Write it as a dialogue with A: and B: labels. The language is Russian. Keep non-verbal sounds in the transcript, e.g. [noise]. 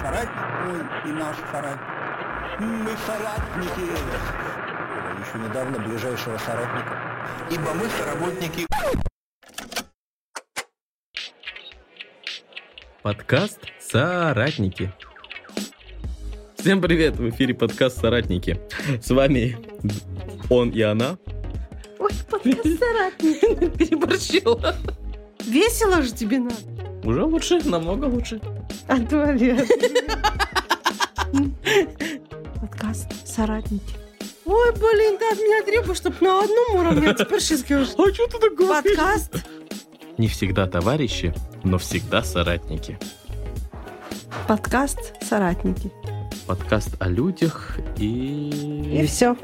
A: соратник мой и наш соратник. Мы соратники.
B: Еще недавно ближайшего соратника.
A: Ибо мы соработники.
C: Подкаст «Соратники». Всем привет! В эфире подкаст «Соратники». С вами он и она.
D: Ой, подкаст соратники. [laughs]
C: Переборщила.
D: Весело же тебе надо.
C: Уже лучше, намного лучше.
D: А туалет. Подкаст соратники. Ой, блин, ты от меня требуешь, чтобы на одном уровне, а теперь говоришь.
C: А что ты такое?
D: Подкаст.
C: Не всегда товарищи, но всегда соратники.
D: Подкаст соратники.
C: Подкаст о людях и...
D: И все.